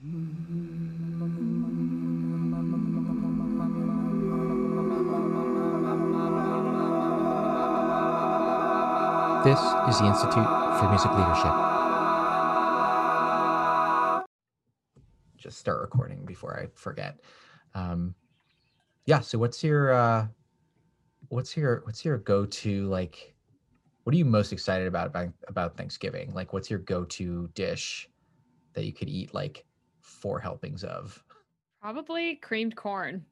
This is the Institute for Music Leadership. Just start recording before I forget. Um, yeah. So, what's your uh, what's your what's your go to like? What are you most excited about about about Thanksgiving? Like, what's your go to dish that you could eat like four helpings of? Probably creamed corn.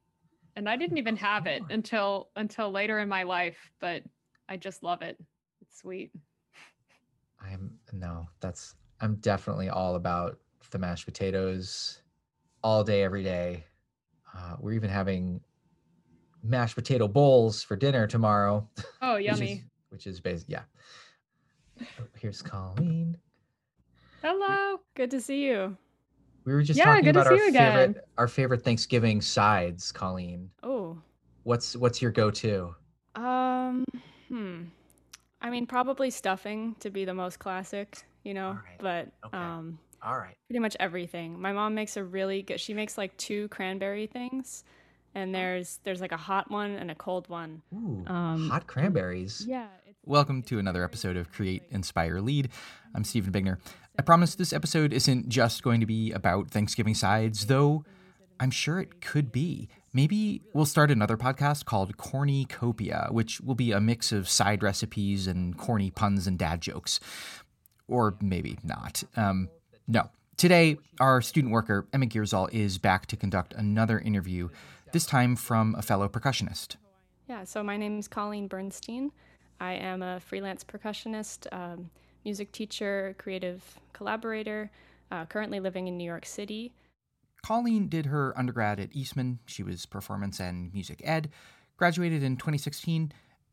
And I didn't even have it until until later in my life, but I just love it. It's sweet. I'm no, that's I'm definitely all about the mashed potatoes all day, every day. Uh, we're even having mashed potato bowls for dinner tomorrow. Oh, which yummy. is, which is basic. Yeah. Oh, here's Colleen. Hello. Good to see you. We were just Yeah, talking good to about see our you again. favorite our favorite Thanksgiving sides, Colleen. Oh, What's what's your go-to? um, hmm. I mean, probably stuffing to be the most classic, you know, Alright, but okay. um, All right. pretty much everything. My mom makes a really good. She makes like two cranberry things, and there's there's like a hot one and a cold one. Ooh, Um, hot cranberries. Yeah. Welcome to another episode of Create, Inspire, Lead. I'm Stephen Bigner. I promise this episode isn't just going to be about Thanksgiving sides, though I'm sure it could be. Maybe we'll start another podcast called Corny Copia, which will be a mix of side recipes and corny puns and dad jokes. Or maybe not. Um, no. Today, our student worker, Emma Gierszal, is back to conduct another interview, this time from a fellow percussionist. Yeah, so my name is Colleen Bernstein. I am a freelance percussionist, um, music teacher, creative collaborator, uh, currently living in New York City. Colleen did her undergrad at Eastman. She was performance and music ed, graduated in 2016,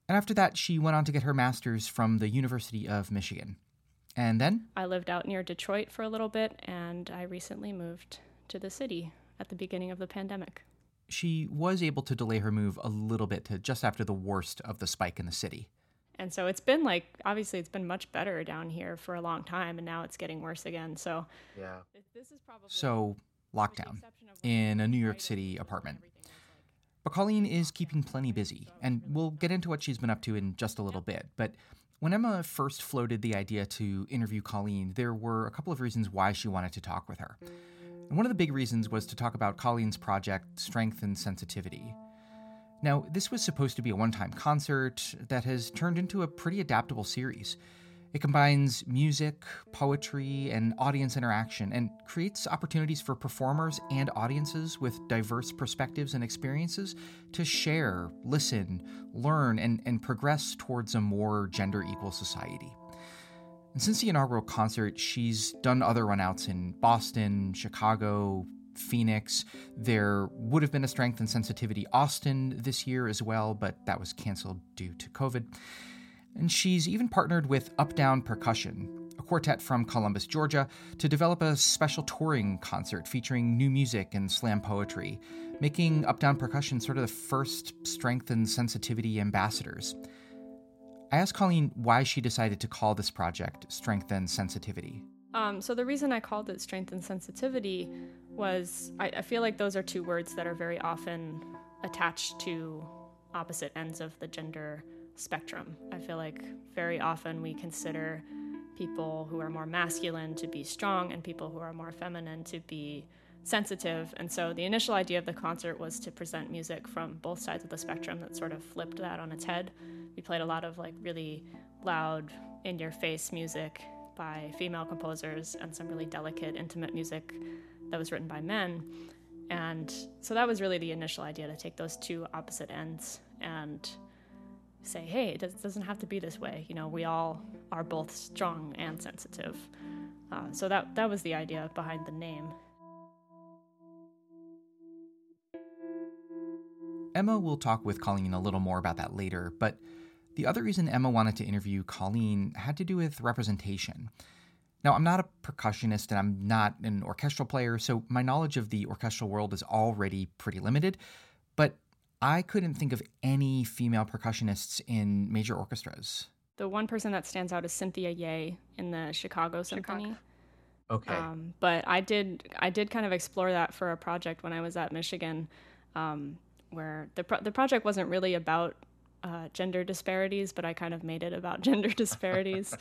and after that, she went on to get her master's from the University of Michigan. And then, I lived out near Detroit for a little bit, and I recently moved to the city at the beginning of the pandemic. she was able to delay her move a little bit to just after the worst of the spike in the city. And so it's been like, obviously, it's been much better down here for a long time, and now it's getting worse again. So Yeah. this is probably So, lockdown in a New York City apartment. But Colleen is keeping plenty busy, and we'll get into what she's been up to in just a little bit. But when Emma first floated the idea to interview Colleen, there were a couple of reasons why she wanted to talk with her. And one of the big reasons was to talk about Colleen's project, Strength and Sensitivity. Now, this was supposed to be a one time concert that has turned into a pretty adaptable series. It combines music, poetry, and audience interaction and creates opportunities for performers and audiences with diverse perspectives and experiences to share, listen, learn, and, and progress towards a more gender equal society. And since the inaugural concert, she's done other runouts in Boston, Chicago, Phoenix. There would have been a Strength and Sensitivity Austin this year as well, but that was canceled due to COVID. And she's even partnered with Up Down Percussion, a quartet from Columbus, Georgia, to develop a special touring concert featuring new music and slam poetry, making Up Down Percussion sort of the first Strength and Sensitivity ambassadors. I asked Colleen why she decided to call this project Strength and Sensitivity. Um, so the reason I called it strength and sensitivity was I, I feel like those are two words that are very often attached to opposite ends of the gender spectrum. I feel like very often we consider people who are more masculine to be strong and people who are more feminine to be sensitive. And so the initial idea of the concert was to present music from both sides of the spectrum that sort of flipped that on its head. We played a lot of like really loud, in your face music by female composers and some really delicate, intimate music that was written by men. And so that was really the initial idea to take those two opposite ends and say, hey, it does- doesn't have to be this way. You know, we all are both strong and sensitive. Uh, so that, that was the idea behind the name. Emma will talk with Colleen a little more about that later, but the other reason Emma wanted to interview Colleen had to do with representation. Now, I'm not a percussionist and I'm not an orchestral player, so my knowledge of the orchestral world is already pretty limited, but I couldn't think of any female percussionists in major orchestras. The one person that stands out is Cynthia Yeh in the Chicago Symphony. Okay. Um, but I did I did kind of explore that for a project when I was at Michigan, um, where the pro- the project wasn't really about uh, gender disparities, but I kind of made it about gender disparities.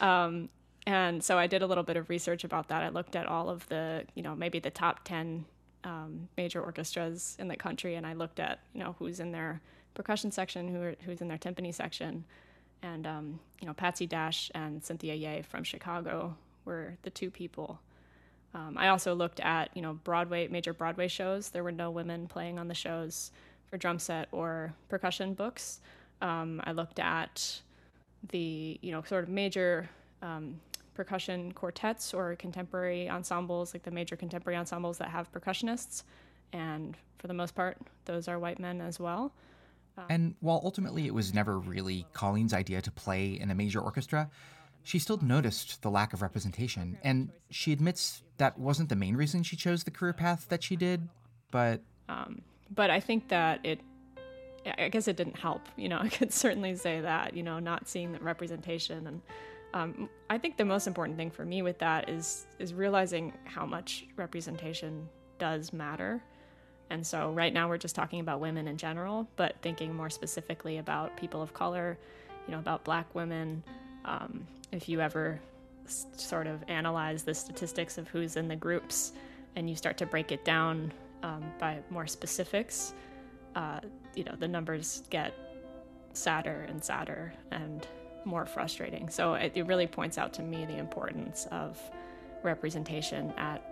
um, and so I did a little bit of research about that. I looked at all of the, you know, maybe the top 10 um, major orchestras in the country, and I looked at, you know, who's in their percussion section, who are, who's in their timpani section. And, um, you know, Patsy Dash and Cynthia Yeh from Chicago were the two people. Um, I also looked at, you know, Broadway, major Broadway shows. There were no women playing on the shows for drum set or percussion books. Um, I looked at the you know sort of major um, percussion quartets or contemporary ensembles, like the major contemporary ensembles that have percussionists, and for the most part, those are white men as well. Um, and while ultimately it was never really Colleen's idea to play in a major orchestra, she still noticed the lack of representation, and she admits that wasn't the main reason she chose the career path that she did, but. Um, but I think that it, I guess it didn't help. You know, I could certainly say that. You know, not seeing the representation, and um, I think the most important thing for me with that is is realizing how much representation does matter. And so right now we're just talking about women in general, but thinking more specifically about people of color, you know, about Black women. Um, if you ever s- sort of analyze the statistics of who's in the groups, and you start to break it down um, by more specifics, uh, you know, the numbers get sadder and sadder and more frustrating. So it, it really points out to me the importance of representation at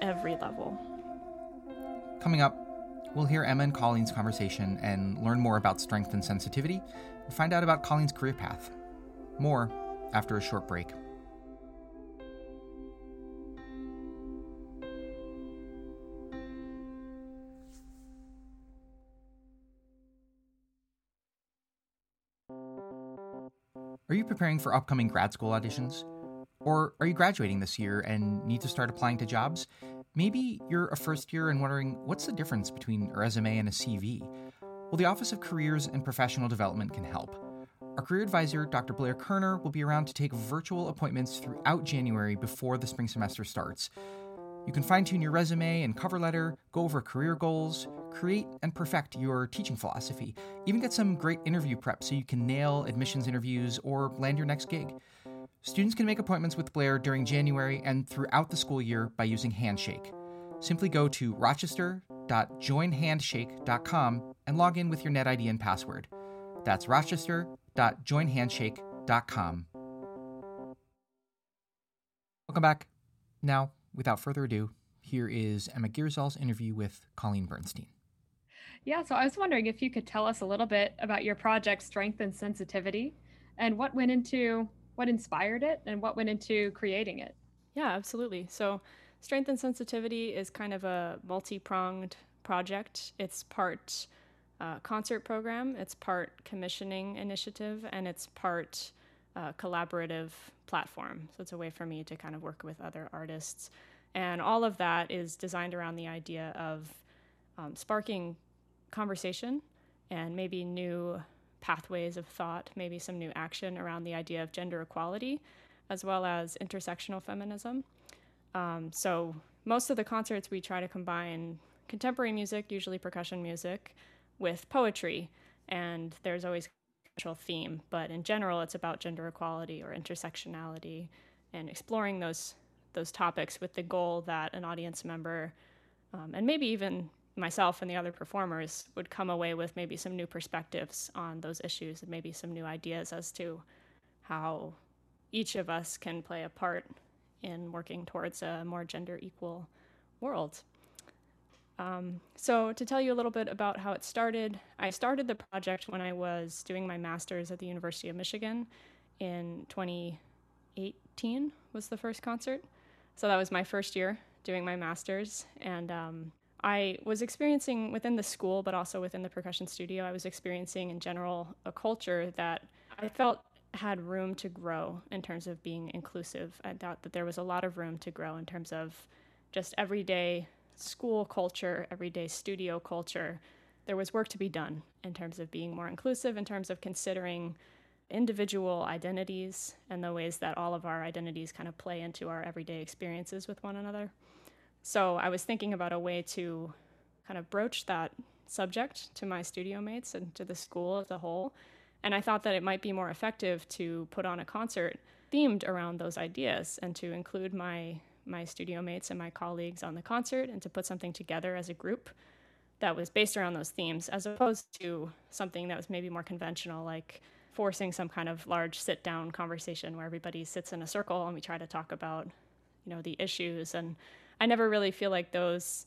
every level. Coming up, we'll hear Emma and Colleen's conversation and learn more about strength and sensitivity and find out about Colleen's career path. More after a short break. Are you preparing for upcoming grad school auditions? Or are you graduating this year and need to start applying to jobs? Maybe you're a first year and wondering what's the difference between a resume and a CV? Well, the Office of Careers and Professional Development can help. Our career advisor, Dr. Blair Kerner, will be around to take virtual appointments throughout January before the spring semester starts. You can fine tune your resume and cover letter, go over career goals, create and perfect your teaching philosophy, even get some great interview prep so you can nail admissions interviews or land your next gig. Students can make appointments with Blair during January and throughout the school year by using Handshake. Simply go to rochester.joinhandshake.com and log in with your NetID and password. That's rochester.joinhandshake.com. Welcome back. Now, without further ado, here is Emma Gierszal's interview with Colleen Bernstein. Yeah, so I was wondering if you could tell us a little bit about your project Strength and Sensitivity and what went into what inspired it and what went into creating it. Yeah, absolutely. So, Strength and Sensitivity is kind of a multi pronged project. It's part uh, concert program, it's part commissioning initiative, and it's part collaborative platform. So, it's a way for me to kind of work with other artists. And all of that is designed around the idea of um, sparking conversation and maybe new pathways of thought, maybe some new action around the idea of gender equality, as well as intersectional feminism. Um, so, most of the concerts we try to combine contemporary music, usually percussion music, with poetry, and there's always theme, but in general, it's about gender equality or intersectionality and exploring those those topics with the goal that an audience member um, and maybe even myself and the other performers would come away with maybe some new perspectives on those issues and maybe some new ideas as to how each of us can play a part in working towards a more gender equal world. Um, so, to tell you a little bit about how it started, I started the project when I was doing my master's at the University of Michigan in 2018 was the first concert. So that was my first year doing my master's, and um, I was experiencing within the school, but also within the percussion studio, I was experiencing in general a culture that I felt had room to grow in terms of being inclusive. I thought that there was a lot of room to grow in terms of just everyday school culture, everyday studio culture. There was work to be done in terms of being more inclusive, in terms of considering individual identities and the ways that all of our identities kind of play into our everyday experiences with one another. So I was thinking about a way to kind of broach that subject to my studio mates and to the school as a whole. And I thought that it might be more effective to put on a concert themed around those ideas and to include my my studio mates and my colleagues on the concert and to put something together as a group that was based around those themes as opposed to something that was maybe more conventional like forcing some kind of large sit down conversation where everybody sits in a circle and we try to talk about you know the issues. And i never really feel like those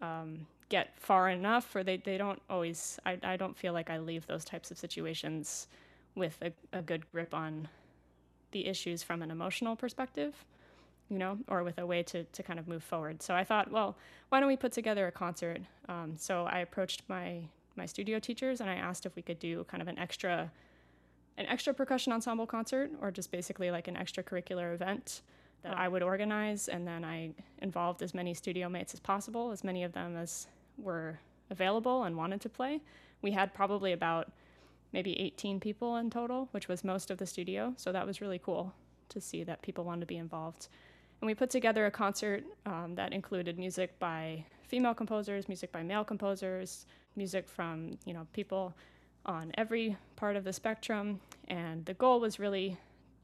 um, get far enough or they, they don't always I, I don't feel like i leave those types of situations with a, a good grip on the issues from an emotional perspective you know, or with a way to, to kind of move forward. So I thought, well, why don't we put together a concert? Um, so I approached my my studio teachers and I asked if we could do kind of an extra an extra percussion ensemble concert or just basically like an extracurricular event that I would organize and then I involved as many studio mates as possible, as many of them as were available and wanted to play. We had probably about maybe 18 people in total, which was most of the studio, so that was really cool to see that people wanted to be involved. And we put together a concert um, that included music by female composers, music by male composers, music from you know people on every part of the spectrum. And the goal was really,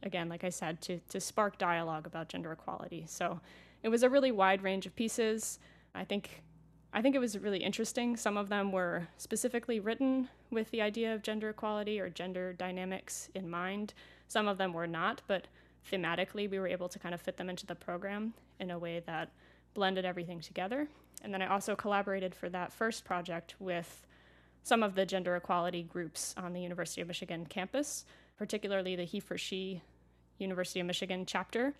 again, like I said, to to spark dialogue about gender equality. So it was a really wide range of pieces. I think I think it was really interesting. Some of them were specifically written with the idea of gender equality or gender dynamics in mind. Some of them were not, but thematically, we were able to kind of fit them into the program in a way that blended everything together. And then I also collaborated for that first project with some of the gender equality groups on the University of Michigan campus, particularly the He for She University of Michigan chapter.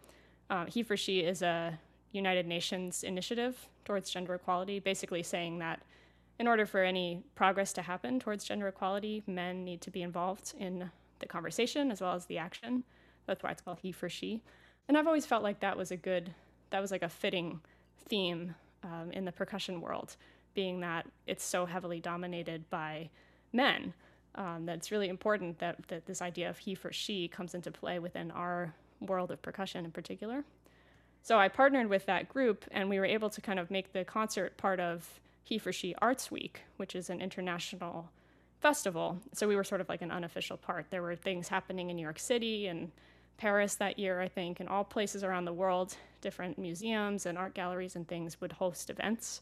Uh, he for She is a United Nations initiative towards gender equality, basically saying that in order for any progress to happen towards gender equality, men need to be involved in the conversation as well as the action. That's why it's called he for she. And I've always felt like that was a good, that was like a fitting theme um, in the percussion world, being that it's so heavily dominated by men. Um, that it's really important that, that this idea of he for she comes into play within our world of percussion in particular. So I partnered with that group, and we were able to kind of make the concert part of He for She Arts Week, which is an international festival. So we were sort of like an unofficial part. There were things happening in New York City and Paris that year, I think, and all places around the world, different museums and art galleries and things would host events.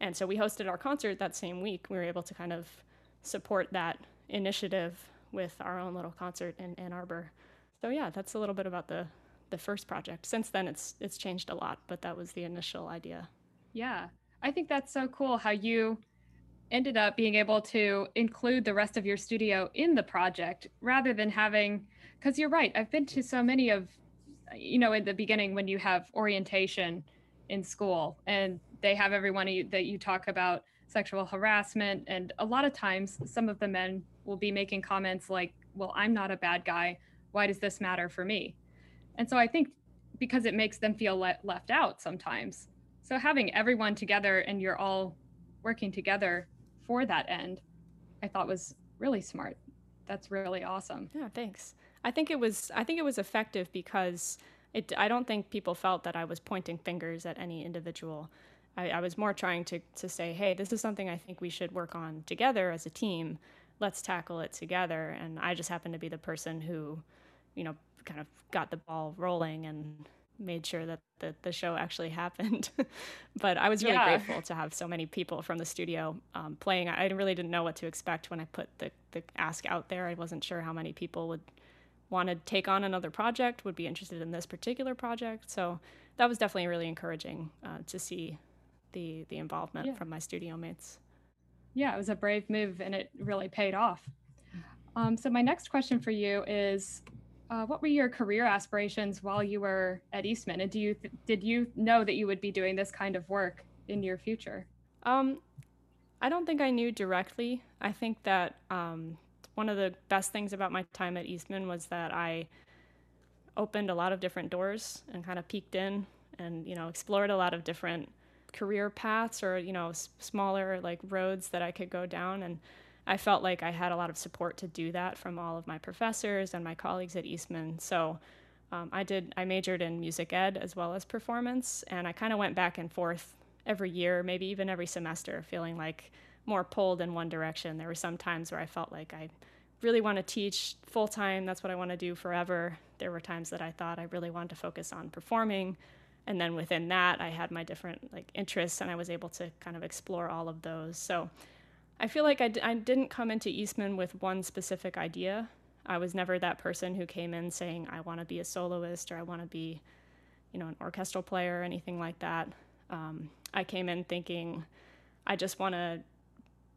And so we hosted our concert that same week. We were able to kind of support that initiative with our own little concert in Ann Arbor. So yeah, that's a little bit about the the first project. Since then it's it's changed a lot, but that was the initial idea. Yeah. I think that's so cool how you ended up being able to include the rest of your studio in the project rather than having because you're right i've been to so many of you know in the beginning when you have orientation in school and they have everyone that you talk about sexual harassment and a lot of times some of the men will be making comments like well i'm not a bad guy. Why does this matter for me? And so i think because it makes them feel le- left out sometimes. So having everyone together and you're all working together for that end i thought was really smart. That's really awesome. Yeah thanks I think it was I think it was effective because it I don't think people felt that I was pointing fingers at any individual. I, I was more trying to to say, hey, this is something I think we should work on together as a team. Let's tackle it together. And I just happened to be the person who, you know, kind of got the ball rolling and made sure that the, the show actually happened. but I was really yeah. grateful to have so many people from the studio um, playing. I really didn't know what to expect when I put the, the ask out there. I wasn't sure how many people would want to take on another project, would be interested in this particular project. So that was definitely really encouraging uh, to see the the involvement yeah. from my studio mates. Yeah, it was a brave move, and it really paid off. Um, so my next question for you is, uh, what were your career aspirations while you were at Eastman, and do you th- did you know that you would be doing this kind of work in your future? Um, I don't think I knew directly. I think that um, one of the best things about my time at Eastman was that I opened a lot of different doors and kind of peeked in and you know explored a lot of different career paths or you know s- smaller like roads that I could go down and I felt like I had a lot of support to do that from all of my professors and my colleagues at Eastman. So um, I did. I majored in music ed as well as performance, and I kind of went back and forth every year, maybe even every semester, feeling like more pulled in one direction. There were some times where I felt like I really want to teach full time. That's what I want to do forever. There were times that I thought I really wanted to focus on performing, and then within that, I had my different like interests, and I was able to kind of explore all of those. So. I feel like I d- I didn't come into Eastman with one specific idea. I was never that person who came in saying, I want to be a soloist or I want to be, you know, an orchestral player or anything like that. Um, I came in thinking, I just want to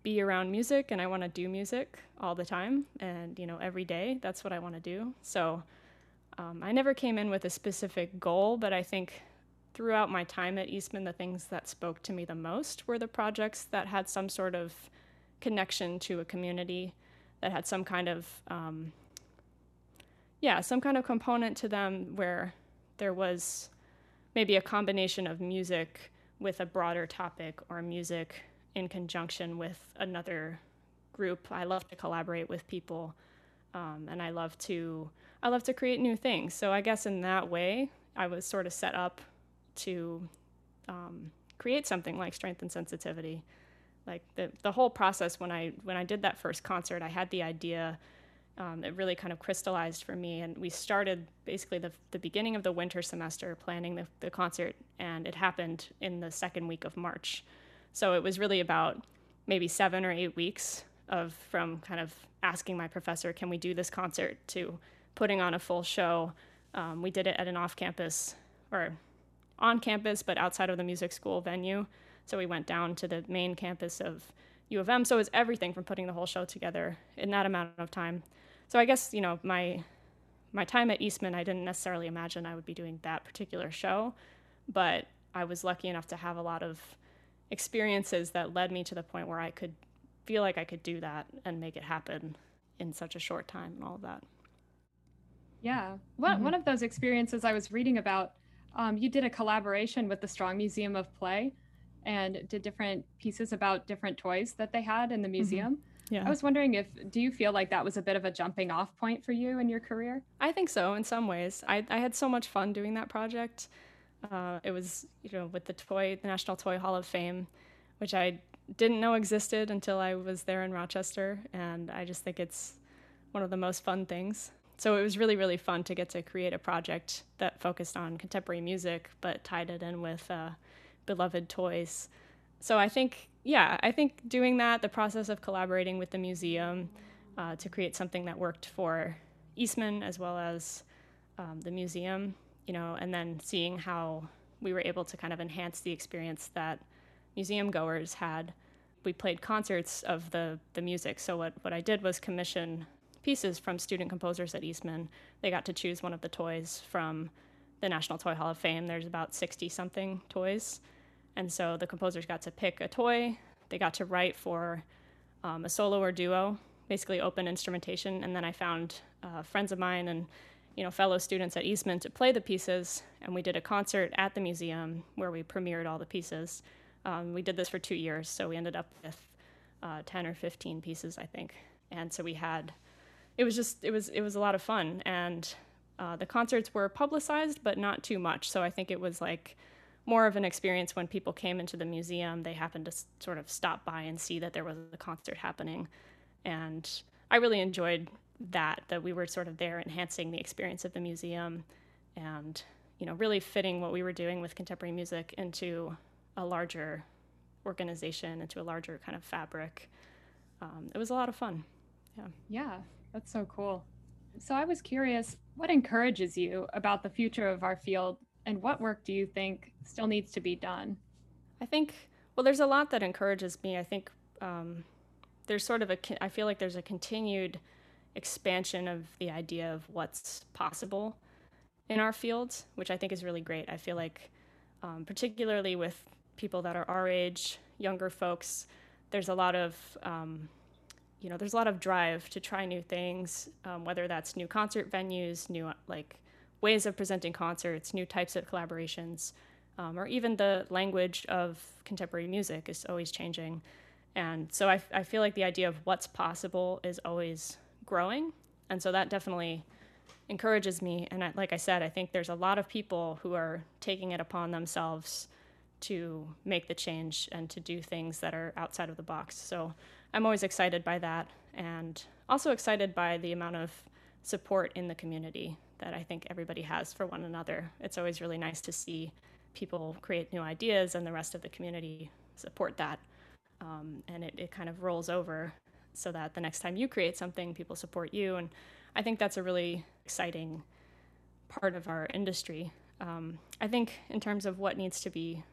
be around music and I want to do music all the time and, you know, every day. That's what I want to do. So um, I never came in with a specific goal, but I think throughout my time at Eastman, the things that spoke to me the most were the projects that had some sort of connection to a community that had some kind of um, yeah some kind of component to them where there was maybe a combination of music with a broader topic or music in conjunction with another group i love to collaborate with people um, and i love to i love to create new things so i guess in that way i was sort of set up to um, create something like strength and sensitivity like the the whole process when I when I did that first concert, I had the idea. Um, it really kind of crystallized for me, and we started basically the the beginning of the winter semester planning the the concert, and it happened in the second week of March. So it was really about maybe seven or eight weeks of from kind of asking my professor, can we do this concert, to putting on a full show. Um, we did it at an off campus or on campus, but outside of the music school venue. So we went down to the main campus of U of M. So it was everything from putting the whole show together in that amount of time. So I guess, you know, my my time at Eastman, I didn't necessarily imagine I would be doing that particular show, but I was lucky enough to have a lot of experiences that led me to the point where I could feel like I could do that and make it happen in such a short time and all of that. Yeah. One, mm-hmm. one of those experiences I was reading about, um, you did a collaboration with the Strong Museum of Play and did different pieces about different toys that they had in the mm-hmm. museum. Mm-hmm. Yeah. I was wondering if do you feel like that was a bit of a jumping off point for you in your career? I think so in some ways. I, I had so much fun doing that project. Uh, it was, you know, with the toy, the National Toy Hall of Fame, which I didn't know existed until I was there in Rochester, and I just think it's one of the most fun things. So it was really, really fun to get to create a project that focused on contemporary music, but tied it in with uh, beloved toys. So I think, yeah, I think doing that, the process of collaborating with the museum uh, to create something that worked for Eastman as well as um, the museum, you know, and then seeing how we were able to kind of enhance the experience that museum goers had. We played concerts of the, the music. So what, what I did was commission pieces from student composers at Eastman. They got to choose one of the toys from the National Toy Hall of Fame. There's about 60 something toys. And so the composers got to pick a toy. They got to write for um, a solo or duo, basically open instrumentation. And then I found uh, friends of mine and you know fellow students at Eastman to play the pieces. And we did a concert at the museum where we premiered all the pieces. Um, we did this for two years, so we ended up with uh, 10 or 15 pieces, I think. And so we had, it was just, it was, it was a lot of fun. And uh, the concerts were publicized, but not too much. So I think it was like more of an experience when people came into the museum. They happened to s- sort of stop by and see that there was a concert happening. And I really enjoyed that, that we were sort of there enhancing the experience of the museum and, you know, really fitting what we were doing with contemporary music into a larger organization, into a larger kind of fabric. Um, it was a lot of fun. Yeah. Yeah, that's so cool. So I was curious, what encourages you about the future of our field and what work do you think still needs to be done? I think, well, there's a lot that encourages me. I think um, there's sort of a, I feel like there's a continued expansion of the idea of what's possible in our fields, which I think is really great. I feel like, um, particularly with people that are our age, younger folks, there's a lot of, um, you know, there's a lot of drive to try new things, um, whether that's new concert venues, new like ways of presenting concerts, new types of collaborations, um, or even the language of contemporary music is always changing. And so I, I feel like the idea of what's possible is always growing. And so that definitely encourages me. And I, like I said, I think there's a lot of people who are taking it upon themselves to make the change and to do things that are outside of the box. So I'm always excited by that and also excited by the amount of support in the community that I think everybody has for one another. It's always really nice to see people create new ideas and the rest of the community support that. Um, and it, it kind of rolls over so that the next time you create something, people support you. And I think that's a really exciting part of our industry. Um, I think, in terms of what needs to be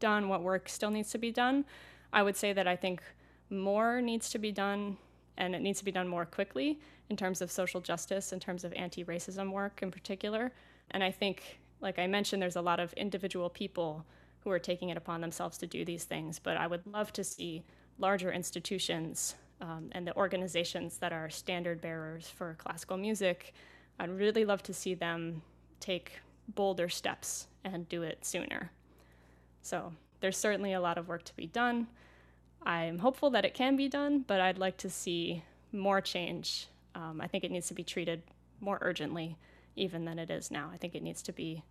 done, what work still needs to be done, I would say that I think more needs to be done and it needs to be done more quickly in terms of social justice, in terms of anti racism work in particular. And I think, like I mentioned, there's a lot of individual people who are taking it upon themselves to do these things, but I would love to see larger institutions um, and the organizations that are standard bearers for classical music. I'd really love to see them take bolder steps and do it sooner. So there's certainly a lot of work to be done. I'm hopeful that it can be done, but I'd like to see more change. Um, I think it needs to be treated more urgently, even than it is now. I think it needs to be,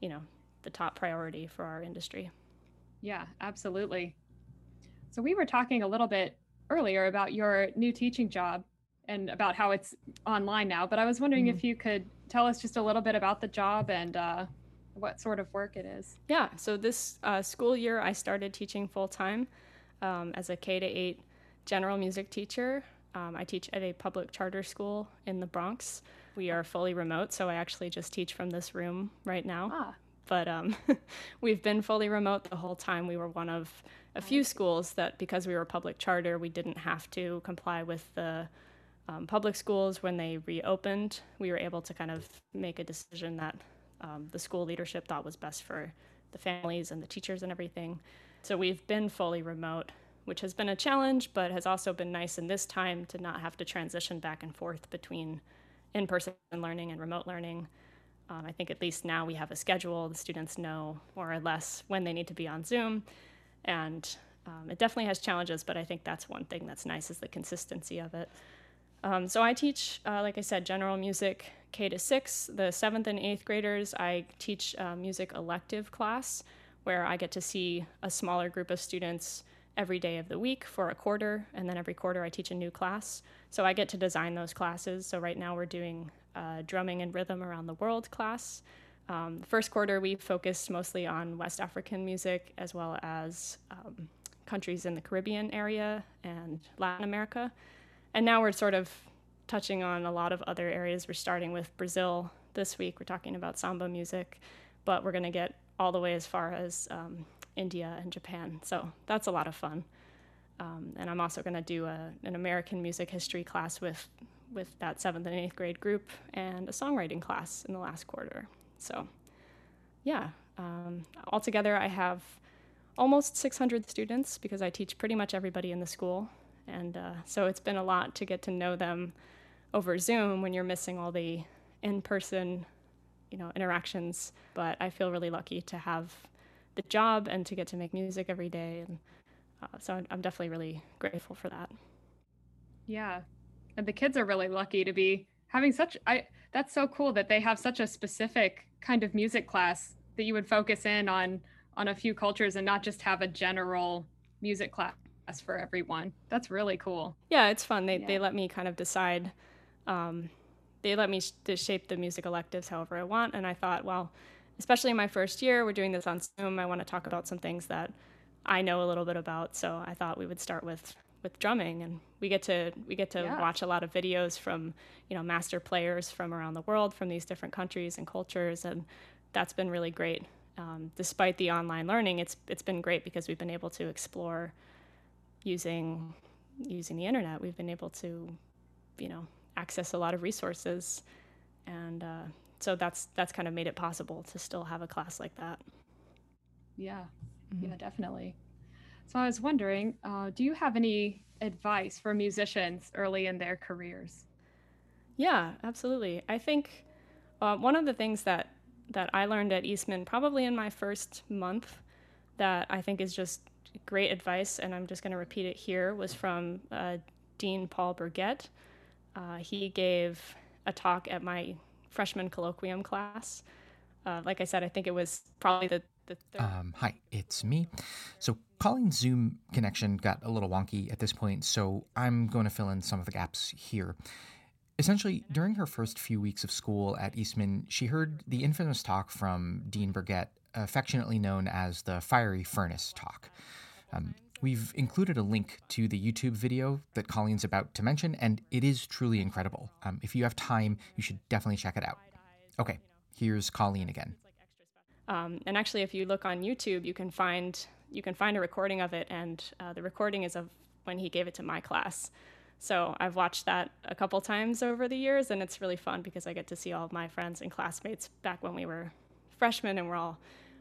you know, the top priority for our industry. Yeah, absolutely. So we were talking a little bit earlier about your new teaching job and about how it's online now, but I was wondering mm-hmm. if you could tell us just a little bit about the job and uh, what sort of work it is. Yeah, so this uh, school year I started teaching full time um, as a K to 8 general music teacher. Um, I teach at a public charter school in the Bronx. We are fully remote, so I actually just teach from this room right now. Ah. But um, we've been fully remote the whole time. We were one of a few schools that, because we were public charter, we didn't have to comply with the um, public schools when they reopened. We were able to kind of make a decision that um, the school leadership thought was best for the families and the teachers and everything. So we've been fully remote, which has been a challenge, but has also been nice in this time to not have to transition back and forth between in person learning and remote learning. Um, I think at least now we have a schedule. The students know more or less when they need to be on Zoom. And um, it definitely has challenges, but I think that's one thing that's nice is the consistency of it. Um, so I teach, uh, like I said, general music K to six. The seventh and eighth graders, I teach a music elective class where I get to see a smaller group of students every day of the week for a quarter, and then every quarter I teach a new class. So I get to design those classes. So right now we're doing uh, drumming and rhythm around the world class. Um, the first quarter we focused mostly on West African music as well as um, countries in the Caribbean area and Latin America. And now we're sort of touching on a lot of other areas. We're starting with Brazil this week. We're talking about samba music, but we're going to get all the way as far as um, India and Japan. So that's a lot of fun. Um, and I'm also going to do a, an American music history class with with that seventh and eighth grade group and a songwriting class in the last quarter. So, yeah, um, altogether I have almost 600 students because I teach pretty much everybody in the school, and uh, so it's been a lot to get to know them over Zoom when you're missing all the in-person you know interactions. But i feel really lucky to have the job and to get to make music every day. And uh, so i'm definitely really grateful for that. Yeah. And the kids are really lucky to be having such i that's so cool that they have such a specific kind of music class that you would focus in on on a few cultures and not just have a general music class for everyone that's really cool yeah it's fun they, yeah. they let me kind of decide um, they let me sh- shape the music electives however I want. And I thought, well, especially in my first year, we're doing this on Zoom. I want to talk about some things that I know a little bit about. So I thought we would start with with drumming, and we get to we get to yeah. watch a lot of videos from you know master players from around the world, from these different countries and cultures, and that's been really great. Um, despite the online learning, it's it's been great because we've been able to explore using using the internet. We've been able to, you know, access a lot of resources, and uh, so that's that's kind of made it possible to still have a class like that. Yeah, mm-hmm. yeah, definitely. So I was wondering, uh, do you have any advice for musicians early in their careers? Yeah, absolutely. I think uh, one of the things that that I learned at Eastman, probably in my first month, that I think is just great advice, and I'm just going to repeat it here, was from uh, Dean Paul Burgett. Uh, he gave a talk at my freshman colloquium class. Uh, like I said, I think it was probably the, the third. Um, hi, it's me. So Colleen's Zoom connection got a little wonky at this point, so I'm going to fill in some of the gaps here. Essentially, during her first few weeks of school at Eastman, she heard the infamous talk from Dean Burgett, affectionately known as the Fiery Furnace Talk. Um, we've included a link to the YouTube video that Colleen's about to mention, and it is truly incredible. Um, if you have time, you should definitely check it out. Okay, here's Colleen again. Um, and actually, if you look on YouTube, you can find you can find a recording of it, and uh, the recording is of when he gave it to my class. So I've watched that a couple times over the years, and it's really fun because I get to see all of my friends and classmates back when we were freshmen, and we're all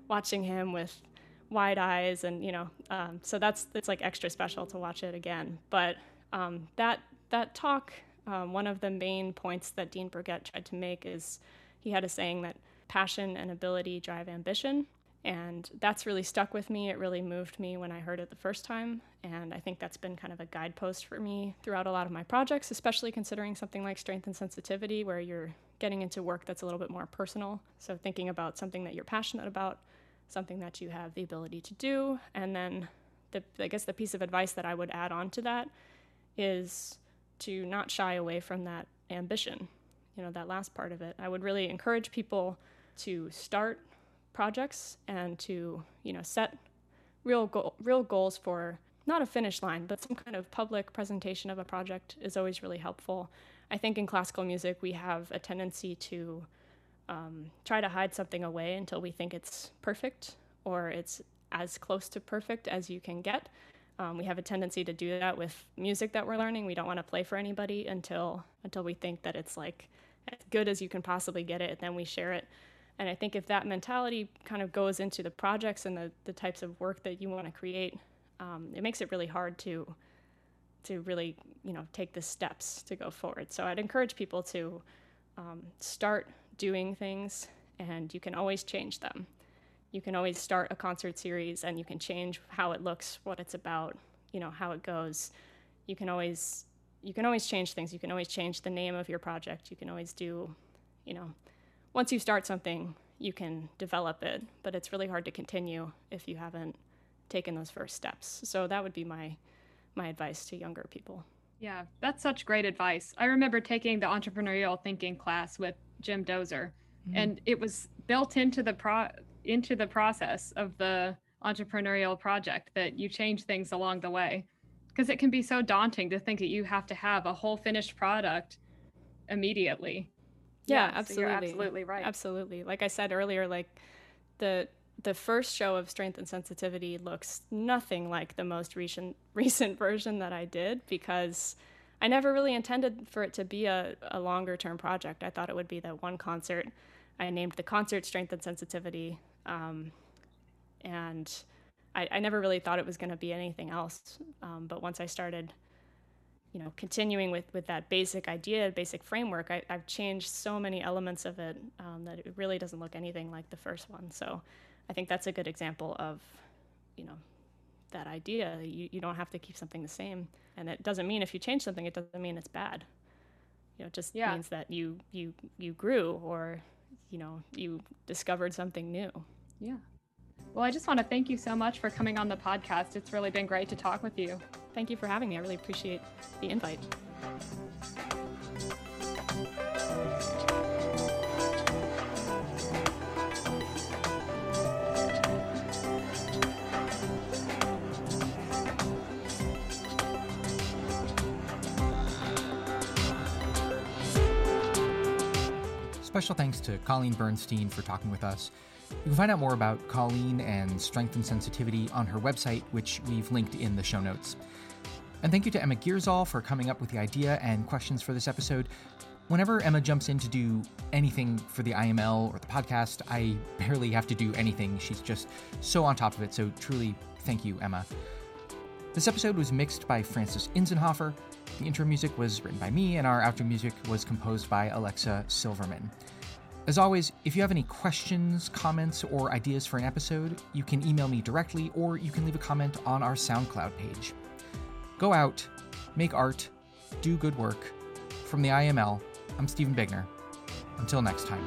watching him with wide eyes, and you know, um, so that's it's like extra special to watch it again. But um, that that talk, um, one of the main points that Dean Burgett tried to make is he had a saying that passion and ability drive ambition. And that's really stuck with me. It really moved me when I heard it the first time. And I think that's been kind of a guidepost for me throughout a lot of my projects, especially considering something like strength and sensitivity, where you're getting into work that's a little bit more personal. So thinking about something that you're passionate about, something that you have the ability to do. And then the, I guess the piece of advice that I would add on to that is to not shy away from that ambition, you know, that last part of it. I would really encourage people to start projects and to you know set real goal, real goals for not a finish line but some kind of public presentation of a project is always really helpful. I think in classical music we have a tendency to um, try to hide something away until we think it's perfect or it's as close to perfect as you can get. Um, we have a tendency to do that with music that we're learning. We don't want to play for anybody until until we think that it's like as good as you can possibly get it and then we share it and I think if that mentality kind of goes into the projects and the, the types of work that you want to create, um, it makes it really hard to to really you know take the steps to go forward. So I'd encourage people to um, start doing things, and you can always change them. You can always start a concert series, and you can change how it looks, what it's about, you know how it goes. You can always you can always change things. You can always change the name of your project. You can always do, you know, once you start something, you can develop it, but it's really hard to continue if you haven't taken those first steps. So that would be my my advice to younger people. Yeah, that's such great advice. I remember taking the entrepreneurial thinking class with Jim Doser, mm-hmm. and it was built into the pro into the process of the entrepreneurial project that you change things along the way because it can be so daunting to think that you have to have a whole finished product immediately yeah, yeah absolutely. So you're absolutely right. Absolutely. Like I said earlier, like the the first show of Strength and Sensitivity looks nothing like the most recent recent version that I did because I never really intended for it to be a, a longer term project. I thought it would be that one concert. I named the concert Strength and Sensitivity, um, and I, I, never really thought it was going to be anything else. Um, but once I started you know, continuing with, with that basic idea, basic framework, I, have changed so many elements of it um, that it really doesn't look anything like the first one. So I think that's a good example of, you know, that idea. You, you don't have to keep something the same. And it doesn't mean if you change something, it doesn't mean it's bad. You know, it just yeah. means that you, you, you grew or, you know, you discovered something new. Yeah. Well, I just want to thank you so much for coming on the podcast. It's really been great to talk with you. Thank you for having me. I really appreciate the invite. Special thanks to Colleen Bernstein for talking with us. You can find out more about Colleen and Strength and Sensitivity on her website, which we've linked in the show notes. And thank you to Emma Gierszal for coming up with the idea and questions for this episode. Whenever Emma jumps in to do anything for the IML or the podcast, I barely have to do anything. She's just so on top of it, so truly thank you, Emma. This episode was mixed by Francis Inzenhofer. The intro music was written by me, and our outro music was composed by Alexa Silverman. As always, if you have any questions, comments, or ideas for an episode, you can email me directly or you can leave a comment on our SoundCloud page. Go out, make art, do good work. From the IML, I'm Stephen Bigner. Until next time.